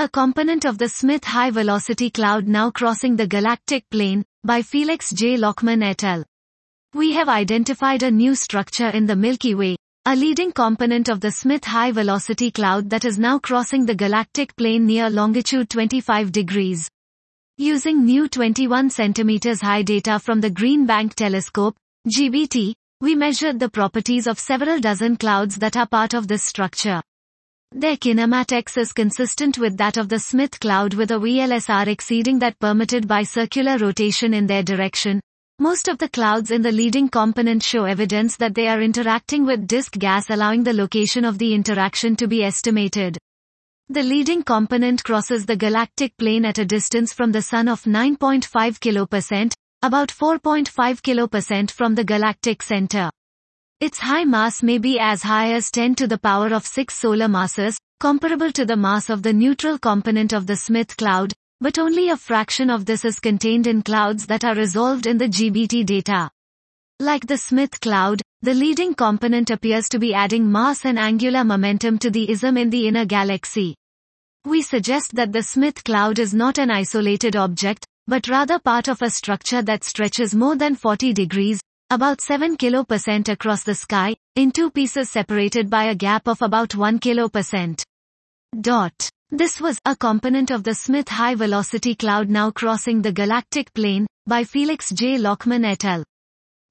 A component of the Smith High Velocity Cloud now crossing the galactic plane, by Felix J. Lockman et al. We have identified a new structure in the Milky Way, a leading component of the Smith High Velocity Cloud that is now crossing the galactic plane near longitude 25 degrees. Using new 21 centimeters high data from the Green Bank Telescope, GBT, we measured the properties of several dozen clouds that are part of this structure. Their kinematics is consistent with that of the Smith cloud with a VLSR exceeding that permitted by circular rotation in their direction. Most of the clouds in the leading component show evidence that they are interacting with disk gas allowing the location of the interaction to be estimated. The leading component crosses the galactic plane at a distance from the Sun of 9.5 kpc, about 4.5 kpc from the galactic center. Its high mass may be as high as 10 to the power of 6 solar masses, comparable to the mass of the neutral component of the Smith cloud, but only a fraction of this is contained in clouds that are resolved in the GBT data. Like the Smith cloud, the leading component appears to be adding mass and angular momentum to the ISM in the inner galaxy. We suggest that the Smith cloud is not an isolated object, but rather part of a structure that stretches more than 40 degrees, about 7 kiloparsec across the sky, in two pieces separated by a gap of about 1 kiloparsec. Dot. This was a component of the Smith High Velocity Cloud now crossing the galactic plane, by Felix J. Lockman et al.